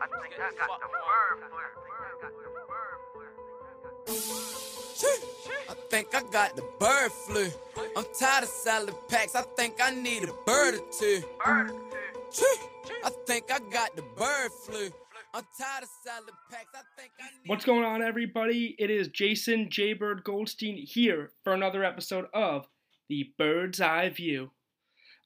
I think I got the bird flu. I think I got the bird flu. I'm tired of salad packs. I think I need a bird or two. I think I got the bird flu. I'm tired of salad packs. I think I need What's going on, everybody? It is Jason Jaybird Goldstein here for another episode of the Bird's Eye View.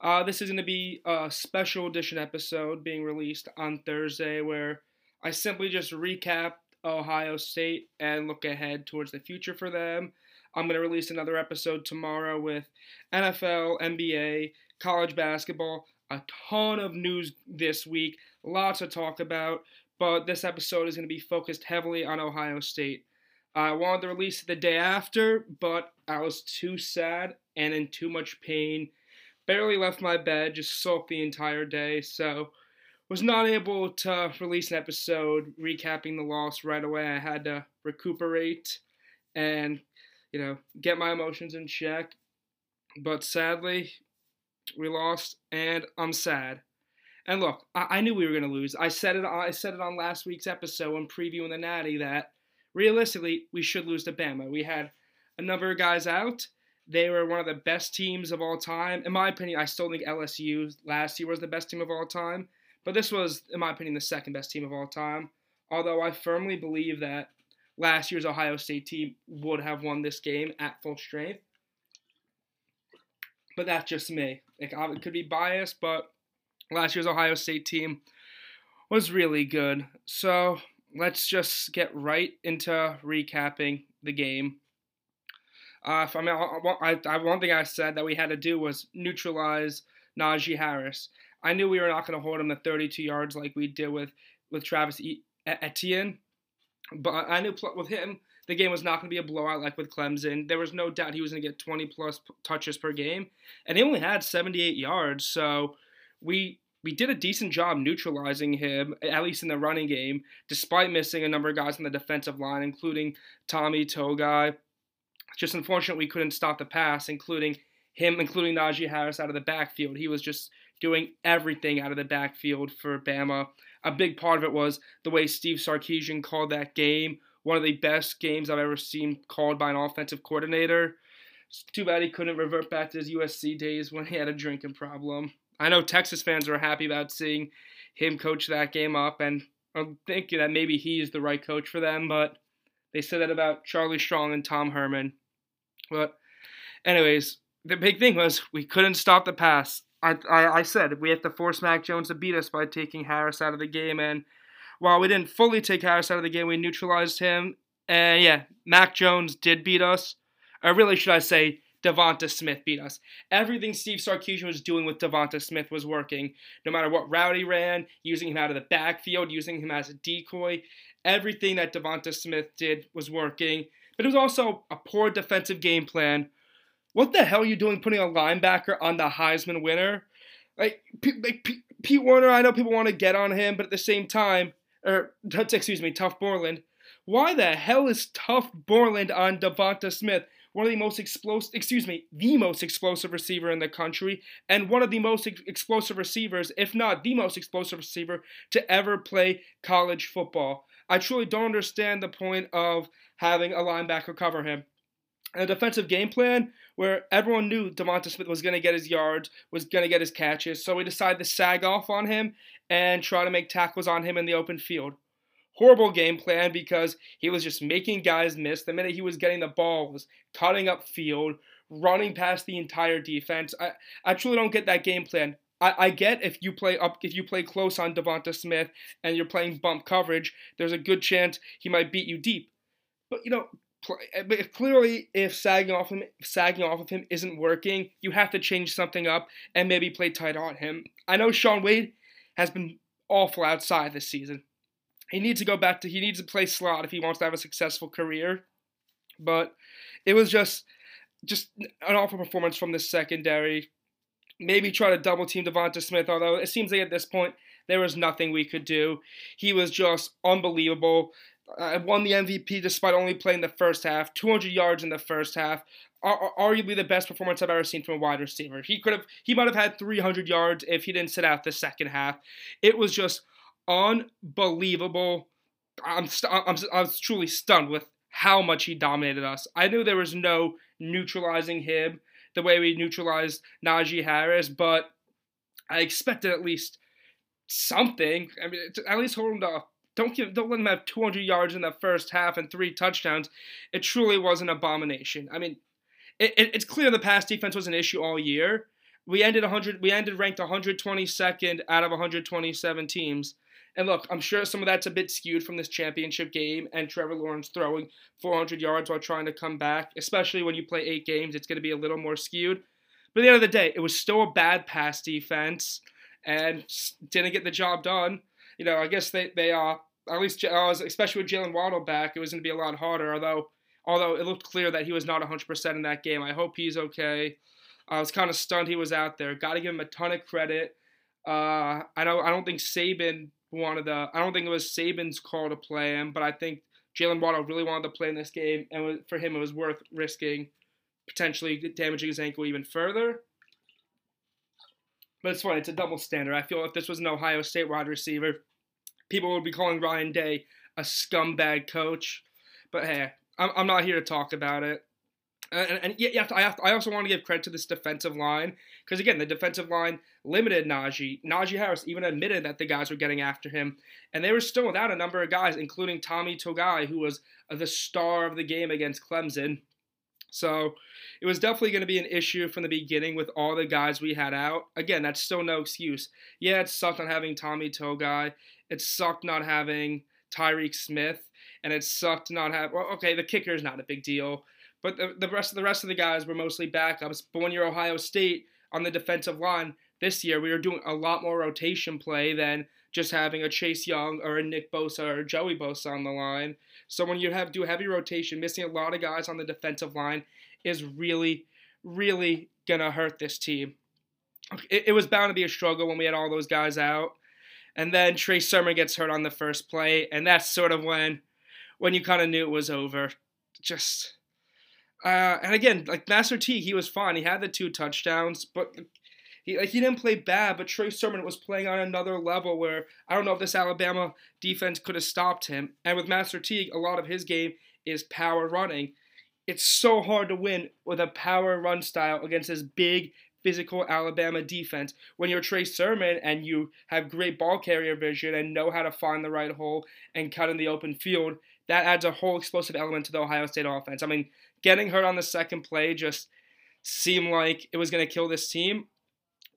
Uh, this is going to be a special edition episode being released on Thursday where I simply just recap Ohio State and look ahead towards the future for them. I'm going to release another episode tomorrow with NFL, NBA, college basketball, a ton of news this week, lots to talk about, but this episode is going to be focused heavily on Ohio State. I wanted to release it the day after, but I was too sad and in too much pain. I barely left my bed, just sulked the entire day, so was not able to release an episode recapping the loss right away. I had to recuperate and, you know, get my emotions in check. But sadly, we lost, and I'm sad. And look, I, I knew we were going to lose. I said it. I said it on last week's episode when previewing the Natty that realistically we should lose to Bama. We had a number of guys out. They were one of the best teams of all time. In my opinion, I still think LSU last year was the best team of all time. But this was, in my opinion, the second best team of all time. Although I firmly believe that last year's Ohio State team would have won this game at full strength. But that's just me. Like, it could be biased, but last year's Ohio State team was really good. So let's just get right into recapping the game. Uh, I mean, I, I, one thing I said that we had to do was neutralize Najee Harris. I knew we were not going to hold him to 32 yards like we did with with Travis Etienne, but I knew with him the game was not going to be a blowout like with Clemson. There was no doubt he was going to get 20 plus touches per game, and he only had 78 yards. So we we did a decent job neutralizing him, at least in the running game, despite missing a number of guys on the defensive line, including Tommy Just unfortunate we couldn't stop the pass, including him, including Najee Harris out of the backfield. He was just doing everything out of the backfield for Bama. A big part of it was the way Steve Sarkisian called that game. One of the best games I've ever seen called by an offensive coordinator. It's too bad he couldn't revert back to his USC days when he had a drinking problem. I know Texas fans are happy about seeing him coach that game up, and I'm thinking that maybe he is the right coach for them, but they said that about Charlie Strong and Tom Herman. But, anyways, the big thing was we couldn't stop the pass. I, I, I said we have to force Mac Jones to beat us by taking Harris out of the game, and while we didn't fully take Harris out of the game, we neutralized him. And yeah, Mac Jones did beat us. Or really, should I say, Devonta Smith beat us. Everything Steve Sarkisian was doing with Devonta Smith was working. No matter what route he ran, using him out of the backfield, using him as a decoy, everything that Devonta Smith did was working. It was also a poor defensive game plan what the hell are you doing putting a linebacker on the Heisman winner? Like, like P- Pete Werner, I know people want to get on him, but at the same time, or excuse me, Tuf Borland. Why the hell is Tuf Borland on Devonta Smith? One of the most explosive, excuse me, the most explosive receiver in the country, and one of the most ex- explosive receivers, if not the most explosive receiver, to ever play college football. I truly don't understand the point of having a linebacker cover him And a defensive game plan where everyone knew Devonta Smith was going to get his yards, was going to get his catches, so we decided to sag off on him and try to make tackles on him in the open field. Horrible game plan because he was just making guys miss. The minute he was getting the ball, was cutting up field, running past the entire defense. I, I truly don't get that game plan. I, I get if you play up if you play close on Devonta Smith and you're playing bump coverage, there's a good chance he might beat you deep. But you know, Eh, but clearly, if sagging off him, sagging off of him isn't working, you have to change something up and maybe play tight on him. I know Shaun Wade has been awful outside this season. He needs to go back to he needs to play slot if he wants to have a successful career. But it was just just an awful performance from the secondary. Maybe try to double team Devonta Smith, although it seems like at this point there was nothing we could do. He was just unbelievable uh, won the MVP despite only playing the first half, 200 yards in the first half. Ar- arguably the best performance I've ever seen from a wide receiver. He could have, he might have had 300 yards if he didn't sit out the second half. It was just unbelievable. I'm, st- I'm I was truly stunned with how much he dominated us. I knew there was no neutralizing him the way we neutralized Najee Harris, but I expected at least something. I mean, at least hold him to don't give don't let him have 200 yards in the first half and three touchdowns. It truly was an abomination. I mean, it, it, it's clear the pass defense was an issue all year. We ended 100. We ended ranked 122nd out of 127 teams. And look, I'm sure some of that's a bit skewed from this championship game and Trevor Lawrence throwing 400 yards while trying to come back. Especially when you play eight games, it's going to be a little more skewed. But at the end of the day, it was still a bad pass defense and didn't get the job done. You know, I guess they they uh at least uh, especially with Jaylen Waddle back, it was going to be a lot harder. Although although it looked clear that he was not 100% in that game. I hope he's okay. I was kind of stunned he was out there. Got to give him a ton of credit. Uh, I don't I don't think Saban wanted the I don't think it was Saban's call to play him, but I think Jaylen Waddle really wanted to play in this game, and for him it was worth risking potentially damaging his ankle even further. But it's funny, it's a double standard. I feel if this was an Ohio State wide receiver, people would be calling Ryan Day a scumbag coach. But hey, I'm, I'm not here to talk about it. And, and yeah, I, have to, I also want to give credit to this defensive line because again, the defensive line limited Najee. Najee Harris even admitted that the guys were getting after him, and they were still without a number of guys, including Tommy Togiai, who was the star of the game against Clemson. So it was definitely going to be an issue from the beginning with all the guys we had out. Again, that's still no excuse. Yeah, it sucked not having Tommy Togiai. It sucked not having Tyreke Smith, and it sucked not have. Well, okay, the kicker is not a big deal, but the, the rest of the rest of the guys were mostly backups. But when you're Ohio State on the defensive line this year, we were doing a lot more rotation play than just having a Chase Young or a Nick Bosa or Joey Bosa on the line. So when you have do heavy rotation, missing a lot of guys on the defensive line is really, really gonna hurt this team. It, it was bound to be a struggle when we had all those guys out, and then Trey Sermon gets hurt on the first play, and that's sort of when, when you kind of knew it was over. Just. Uh, and again, like Master T, he was fine. He had the two touchdowns, but he like he didn't play bad, but Trey Sermon was playing on another level where I don't know if this Alabama defense could have stopped him. And with Master Teague, a lot of his game is power running. It's so hard to win with a power run style against this big physical Alabama defense when you're Trey Sermon and you have great ball carrier vision and know how to find the right hole and cut in the open field. That adds a whole explosive element to the Ohio State offense. I mean, getting hurt on the second play just seemed like it was going to kill this team.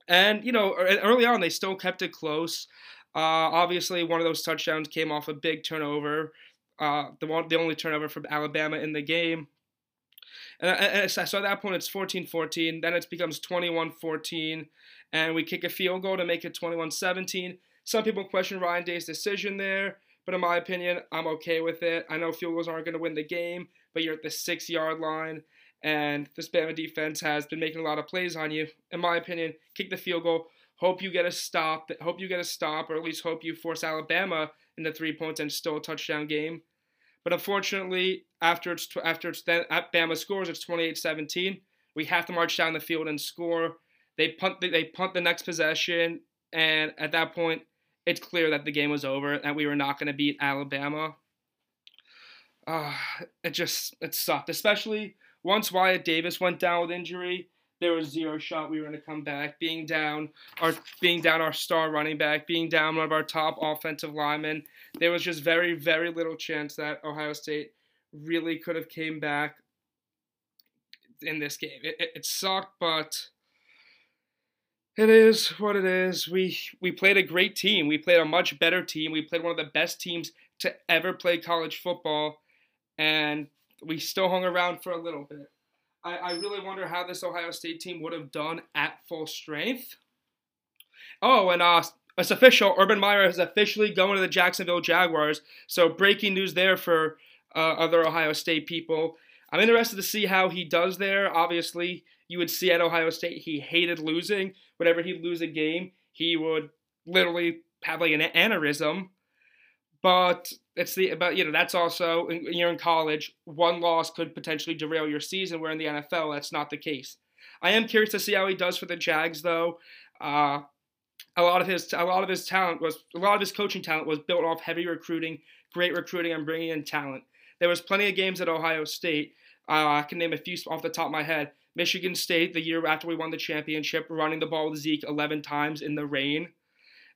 And, you know, early on, they still kept it close. Uh, obviously, one of those touchdowns came off a big turnover, uh, the one, the only turnover from Alabama in the game. And, and so at that point, it's 14 14. Then it becomes 21 14. And we kick a field goal to make it 21 17. Some people question Ryan Day's decision there, but in my opinion, I'm okay with it. I know field goals aren't going to win the game, but you're at the six yard line and this Bama defense has been making a lot of plays on you. In my opinion, kick the field goal. Hope you get a stop. Hope you get a stop, or at least hope you force Alabama into three points and still a touchdown game. But unfortunately, after it's after it's then Bama scores, it's 28-17. We have to march down the field and score. They punt. The, they punt the next possession, and at that point, it's clear that the game was over and we were not going to beat Alabama. Uh, it just it sucked, especially once Wyatt Davis went down with injury, there was zero shot we were going to come back. Being down our being down our star running back, being down one of our top offensive linemen, there was just very very little chance that Ohio State really could have came back in this game. It, it, it sucked, but it is what it is. We we played a great team. We played a much better team. We played one of the best teams to ever play college football, and we still hung around for a little bit. I, I really wonder how this Ohio State team would have done at full strength. Oh, and uh, it's official. Urban Meyer is officially going to the Jacksonville Jaguars. So breaking news there for uh, other Ohio State people. I'm interested to see how he does there. Obviously, you would see at Ohio State he hated losing. Whenever he'd lose a game, he would literally have like an aneurysm. But it's the but you know that's also you're in college. One loss could potentially derail your season. Where in the NFL, that's not the case. I am curious to see how he does for the Jags, though. Uh, a lot of his a lot of his talent was a lot of his coaching talent was built off heavy recruiting, great recruiting, and bringing in talent. There was plenty of games at Ohio State. Uh, I can name a few off the top of my head. Michigan State, the year after we won the championship, running the ball with Zeke 11 times in the rain.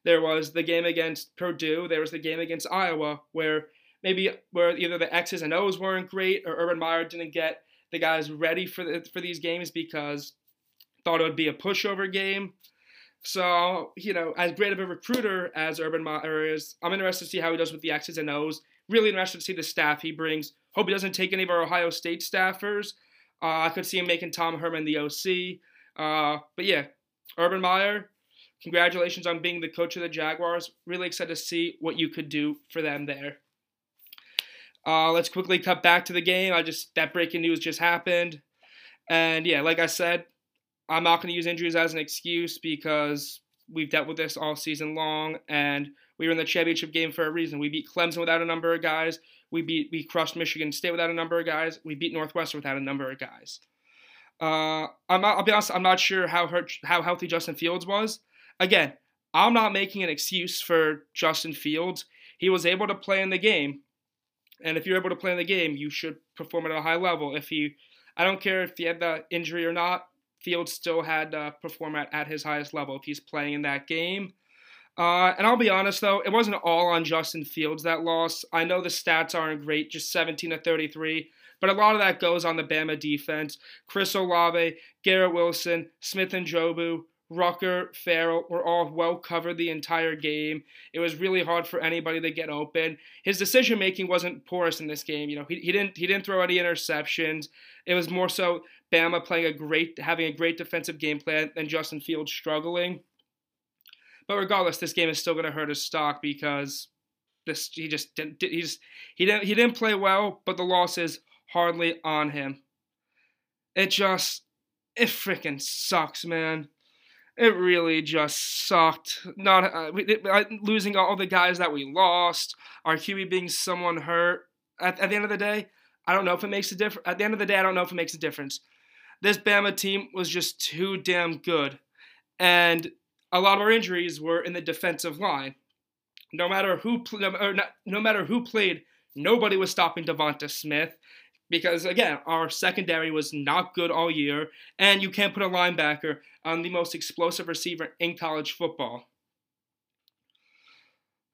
There was the game against Purdue. There was the game against Iowa, where maybe where either the X's and O's weren't great, or Urban Meyer didn't get the guys ready for the, for these games because thought it would be a pushover game. So, you know, as great of a recruiter as Urban Meyer is, I'm interested to see how he does with the X's and O's. Really interested to see the staff he brings. Hope he doesn't take any of our Ohio State staffers. Uh, I could see him making Tom Herman the OC. Uh, but yeah, Urban Meyer, congratulations on being the coach of the Jaguars. Really excited to see what you could do for them there. Uh, let's quickly cut back to the game. I just that breaking news just happened, and yeah, like I said, I'm not going to use injuries as an excuse because we've dealt with this all season long, and we were in the championship game for a reason. We beat Clemson without a number of guys. We beat we crushed Michigan State without a number of guys. We beat Northwestern without a number of guys. Uh, I'm not, I'll be honest. I'm not sure how hurt, how healthy Justin Fields was. Again, I'm not making an excuse for Justin Fields. He was able to play in the game, and if you're able to play in the game, you should perform at a high level. If he, I don't care if he had the injury or not. Fields still had to perform at, at his highest level if he's playing in that game. Uh, and I'll be honest though, it wasn't all on Justin Fields that loss. I know the stats aren't great, just 17 to 33, but a lot of that goes on the Bama defense. Chris Olave, Garrett Wilson, Smith-Njigba, Rucker, Farrell were all well covered the entire game. It was really hard for anybody to get open. His decision making wasn't porous in this game. You know, he, he didn't he didn't throw any interceptions. It was more so Bama playing a great having a great defensive game plan than Justin Fields struggling. But regardless, this game is still going to hurt his stock because this he just didn't he just he didn't he didn't play well, but the loss is hardly on him. It just it freaking sucks, man. It really just sucked. Not uh, it, losing all the guys that we lost. Our QB being someone hurt. At, at the end of the day, I don't know if it makes a difference. At the end of the day, I don't know if it makes a difference. This Bama team was just too damn good, and a lot of our injuries were in the defensive line. No matter who, no, no matter who played, nobody was stopping Devonta Smith because again, our secondary was not good all year, and you can't put a linebacker on the most explosive receiver in college football.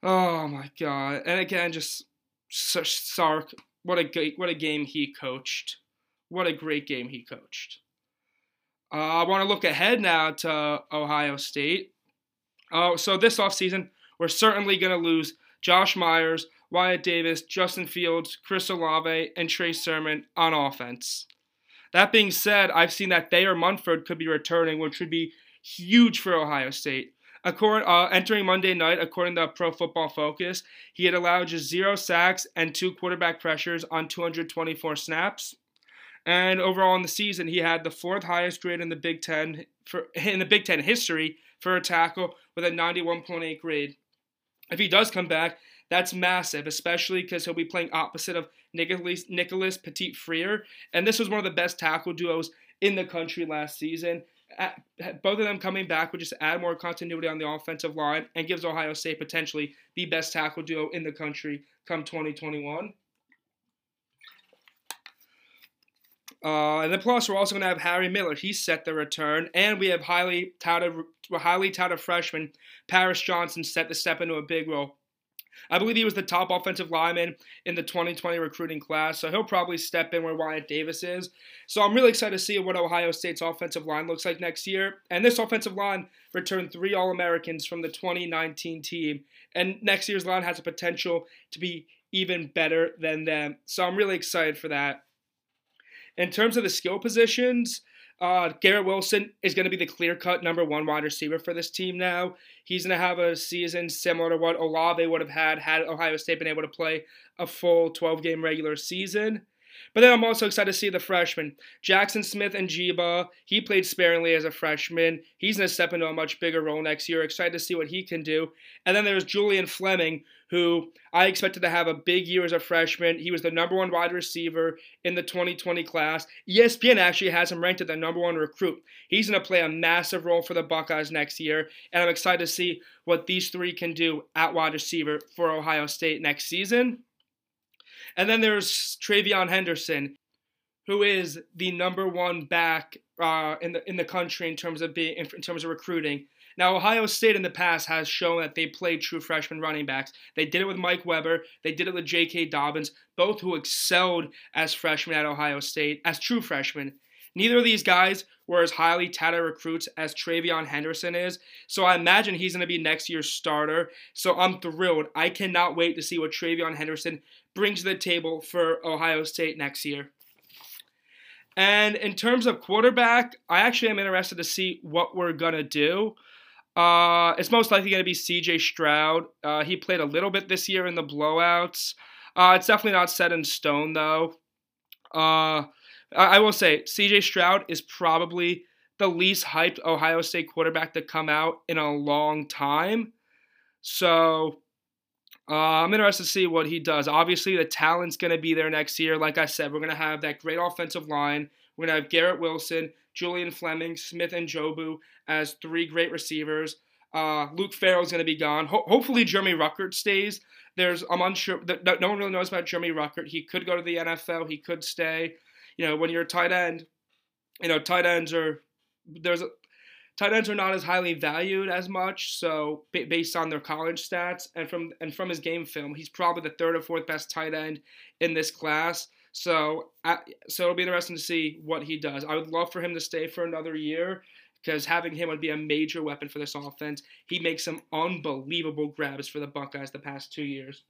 Oh my god! And again, just Sark. What a great, what a game he coached. What a great game he coached. Uh, I want to look ahead now to Ohio State. Uh, so this offseason, we're certainly going to lose Josh Myers, Wyatt Davis, Justin Fields, Chris Olave, and Trey Sermon on offense. That being said, I've seen that Thayer Munford could be returning, which would be huge for Ohio State. According, uh, entering Monday night, according to Pro Football Focus, he had allowed just zero sacks and two quarterback pressures on 224 snaps. And overall in the season, he had the fourth highest grade in the Big Ten for in the Big Ten history for a tackle with a 91.8 grade. If he does come back, that's massive, especially because he'll be playing opposite of Nicholas, Nicholas Petit-Frere. And this was one of the best tackle duos in the country last season. Both of them coming back would just add more continuity on the offensive line and gives Ohio State potentially the best tackle duo in the country come 2021. Uh, and then plus, we're also going to have Harry Miller. He's set the return, and we have highly touted, highly touted freshman Paris Johnson set to step into a big role. I believe he was the top offensive lineman in the 2020 recruiting class, so he'll probably step in where Wyatt Davis is. So I'm really excited to see what Ohio State's offensive line looks like next year. And this offensive line returned three All Americans from the 2019 team, and next year's line has a potential to be even better than them. So I'm really excited for that. In terms of the skill positions, uh, Garrett Wilson is going to be the clear cut number one wide receiver for this team now. He's going to have a season similar to what Olave would have had had Ohio State been able to play a full 12 game regular season. But then I'm also excited to see the freshman. Jackson Smith-Njigba, he played sparingly as a freshman. He's going to step into a much bigger role next year. Excited to see what he can do. And then there's Julian Fleming, who I expected to have a big year as a freshman. He was the number one wide receiver in the 2020 class. ESPN actually has him ranked at the number one recruit. He's going to play a massive role for the Buckeyes next year, and I'm excited to see what these three can do at wide receiver for Ohio State next season. And then there's TreVeyon Henderson, who is the number one back uh, in the in the country in terms of being in, in terms of recruiting. Now, Ohio State in the past has shown that they play true freshman running backs. They did it with Mike Weber. They did it with J.K. Dobbins, both who excelled as freshmen at Ohio State, as true freshmen. Neither of these guys were as highly touted recruits as TreVeyon Henderson is, so I imagine he's going to be next year's starter. So I'm thrilled. I cannot wait to see what TreVeyon Henderson brings to the table for Ohio State next year. And in terms of quarterback, I actually am interested to see what we're going to do. Uh, it's most likely going to be CJ Stroud. Uh, he played a little bit this year in the blowouts. Uh, it's definitely not set in stone, though. I, I will say CJ Stroud is probably the least hyped Ohio State quarterback to come out in a long time. So uh, I'm interested to see what he does. Obviously, the talent's going to be there next year. Like I said, we're going to have that great offensive line. We're going to have Garrett Wilson, Julian Fleming, Smith-Njigba as three great receivers. Uh, Luke Farrell's going to be gone. Ho- hopefully, Jeremy Ruckert stays. There's I'm unsure. No, no one really knows about Jeremy Ruckert. He could go to the NFL. He could stay. You know, when you're a tight end, you know, tight ends are there's a, tight ends are not as highly valued as much. So based on their college stats and from and from his game film, he's probably the third or fourth best tight end in this class. So, so it'll be interesting to see what he does. I would love for him to stay for another year because having him would be a major weapon for this offense. He makes some unbelievable grabs for the Buckeyes the past two years.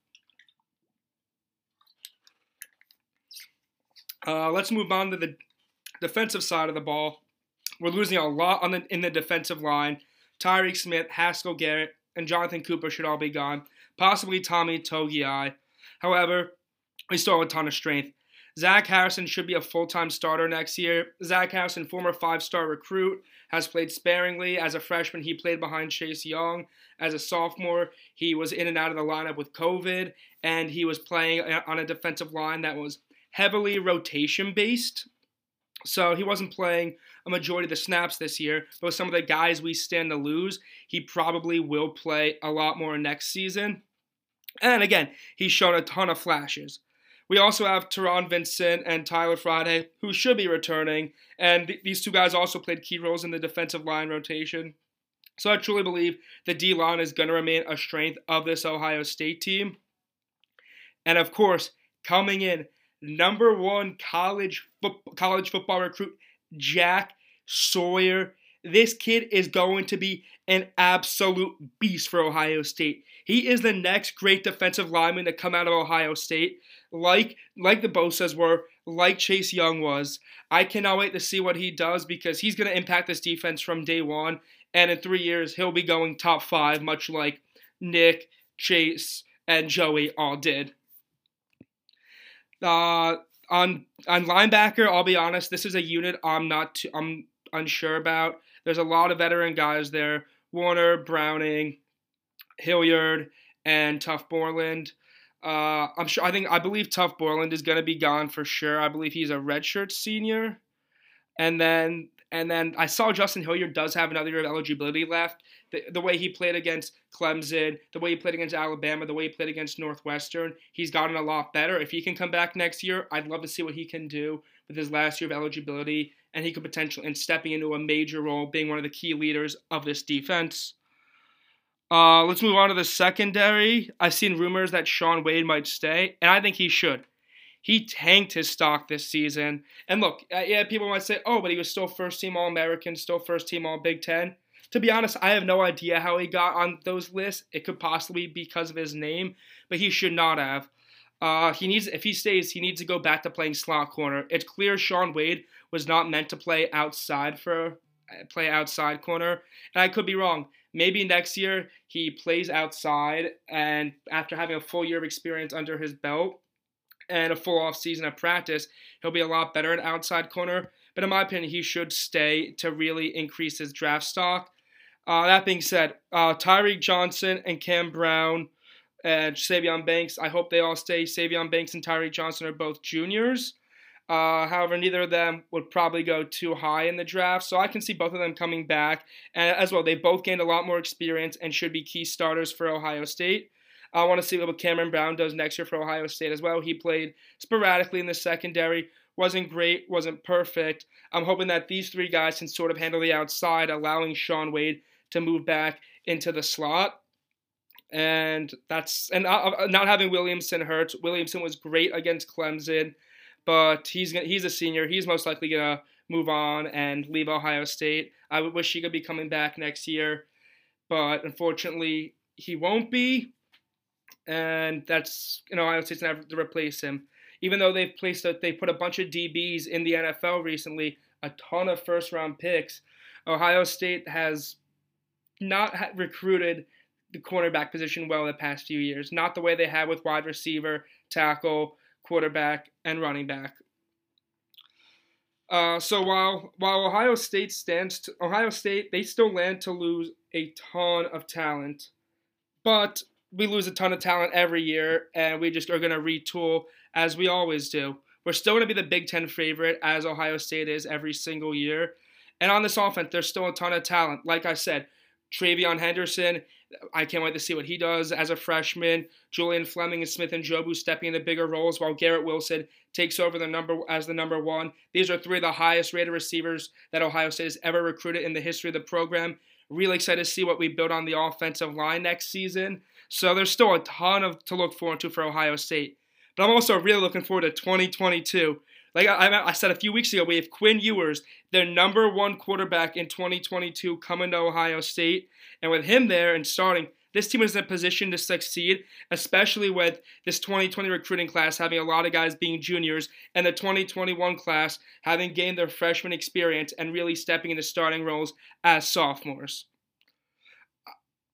Uh, let's move on to the defensive side of the ball. We're losing a lot on the in the defensive line. Tyreke Smith, Haskell Garrett, and Jonathan Cooper should all be gone. Possibly Tommy Togiai. However, we still have a ton of strength. Zach Harrison should be a full time starter next year. Zach Harrison, former five star recruit, has played sparingly. As a freshman, he played behind Chase Young. As a sophomore, he was in and out of the lineup with COVID, and he was playing on a defensive line that was heavily rotation based. So he wasn't playing a majority of the snaps this year, but with some of the guys we stand to lose, he probably will play a lot more next season. And again, he's shown a ton of flashes. We also have Taron Vincent and Tyler Friday, who should be returning, and th- these two guys also played key roles in the defensive line rotation. So I truly believe the D line is going to remain a strength of this Ohio State team. And of course, coming in, number one college fo- college football recruit, Jack Sawyer. This kid is going to be an absolute beast for Ohio State. He is the next great defensive lineman to come out of Ohio State like like the Bosa's were, like Chase Young was. I cannot wait to see what he does because he's going to impact this defense from day one. And in three years, he'll be going top five, much like Nick, Chase, and Joey all did. Uh, on on linebacker, I'll be honest, this is a unit I'm not too, I'm unsure about. There's a lot of veteran guys there: Werner, Browning, Hilliard, and Tuf Borland. Uh, I'm sure. I think I believe Tuf Borland is going to be gone for sure. I believe he's a redshirt senior, and then and then I saw Justin Hilliard does have another year of eligibility left. The, the way he played against Clemson, the way he played against Alabama, the way he played against Northwestern, he's gotten a lot better. If he can come back next year, I'd love to see what he can do with his last year of eligibility, and he could potentially and stepping into a major role, being one of the key leaders of this defense. Uh, let's move on to the secondary. I've seen rumors that Shaun Wade might stay, and I think he should. He tanked his stock this season. And look, uh, yeah, people might say, oh, but he was still first team All American, still first team All Big Ten. To be honest, I have no idea how he got on those lists. It could possibly be because of his name, but he should not have. Uh, he needs if he stays, he needs to go back to playing slot corner. It's clear Shaun Wade was not meant to play outside for uh, play outside corner, and I could be wrong. Maybe next year he plays outside, and after having a full year of experience under his belt and a full off season of practice, he'll be a lot better at outside corner. But in my opinion, he should stay to really increase his draft stock. Uh, that being said, uh, Tyreke Johnson and Cam Brown and Savion Banks. I hope they all stay. Savion Banks and Tyree Johnson are both juniors. Uh, however, neither of them would probably go too high in the draft, so I can see both of them coming back. And as well, they both gained a lot more experience and should be key starters for Ohio State. I want to see what Cameron Brown does next year for Ohio State as well. He played sporadically in the secondary, wasn't great, wasn't perfect. I'm hoping that these three guys can sort of handle the outside, allowing Shaun Wade to move back into the slot. And that's and not having Williamson hurts. Williamson was great against Clemson but he's he's a senior. He's most likely gonna move on and leave Ohio State. I wish he could be coming back next year, but unfortunately he won't be, and that's you know Ohio State's gonna have to replace him. Even though they've placed a, they put a bunch of DBs in the NFL recently, a ton of first round picks. Ohio State has not recruited the cornerback position well in the past few years. Not the way they had with wide receiver, tackle, quarterback, and running back. Uh, so while while Ohio State stands, to, Ohio State they still land to lose a ton of talent, but we lose a ton of talent every year, and we just are going to retool as we always do. We're still going to be the Big Ten favorite as Ohio State is every single year, and on this offense, there's still a ton of talent. Like I said, TreVeyon Henderson I can't wait to see what he does as a freshman. Julian Fleming and Smith-Njigba stepping into bigger roles while Garrett Wilson takes over the number as the number one. These are three of the highest rated receivers that Ohio State has ever recruited in the history of the program. Really excited to see what we build on the offensive line next season. So there's still a ton of to look forward to for Ohio State. But I'm also really looking forward to 2022 like I, I, said a few weeks ago, we have Quinn Ewers, their number one quarterback in 2022, coming to Ohio State. And with him there and starting, this team is in a position to succeed, especially with this 2020 recruiting class having a lot of guys being juniors and the 2021 class having gained their freshman experience and really stepping into starting roles as sophomores.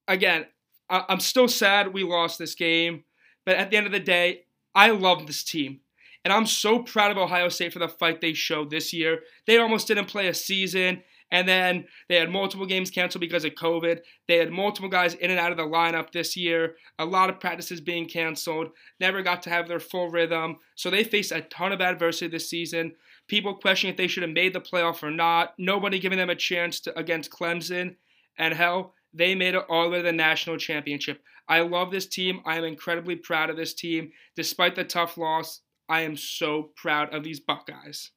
Again, I'm still sad we lost this game, but at the end of the day, I love this team. And I'm so proud of Ohio State for the fight they showed this year. They almost didn't play a season. And then they had multiple games canceled because of COVID. They had multiple guys in and out of the lineup this year. A lot of practices being canceled. Never got to have their full rhythm. So they faced a ton of adversity this season. People questioning if they should have made the playoff or not. Nobody giving them a chance to, against Clemson. And hell, they made it all the way to the national championship. I love this team. I am incredibly proud of this team. Despite the tough loss, I am so proud of these Buckeyes.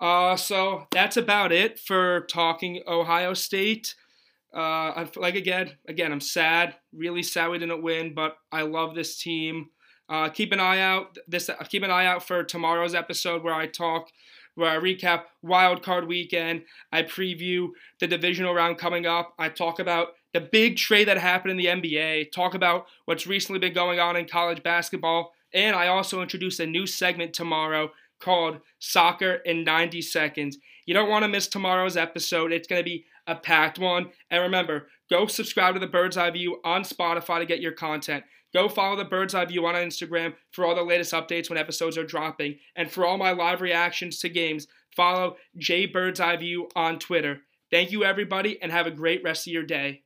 Uh, so that's about it for talking Ohio State. Uh, like again, again, I'm sad, really sad we didn't win, but I love this team. Uh, keep an eye out this. Keep an eye out for tomorrow's episode where I talk, where I recap Wild Card Weekend. I preview the divisional round coming up. I talk about the big trade that happened in the NBA, talk about what's recently been going on in college basketball, and I also introduce a new segment tomorrow called Soccer in 90 Seconds. You don't want to miss tomorrow's episode. It's going to be a packed one. And remember, go subscribe to the Bird's Eye View on Spotify to get your content. Go follow the Bird's Eye View on Instagram for all the latest updates when episodes are dropping. And for all my live reactions to games, follow J Bird's Eye View on Twitter. Thank you, everybody, and have a great rest of your day.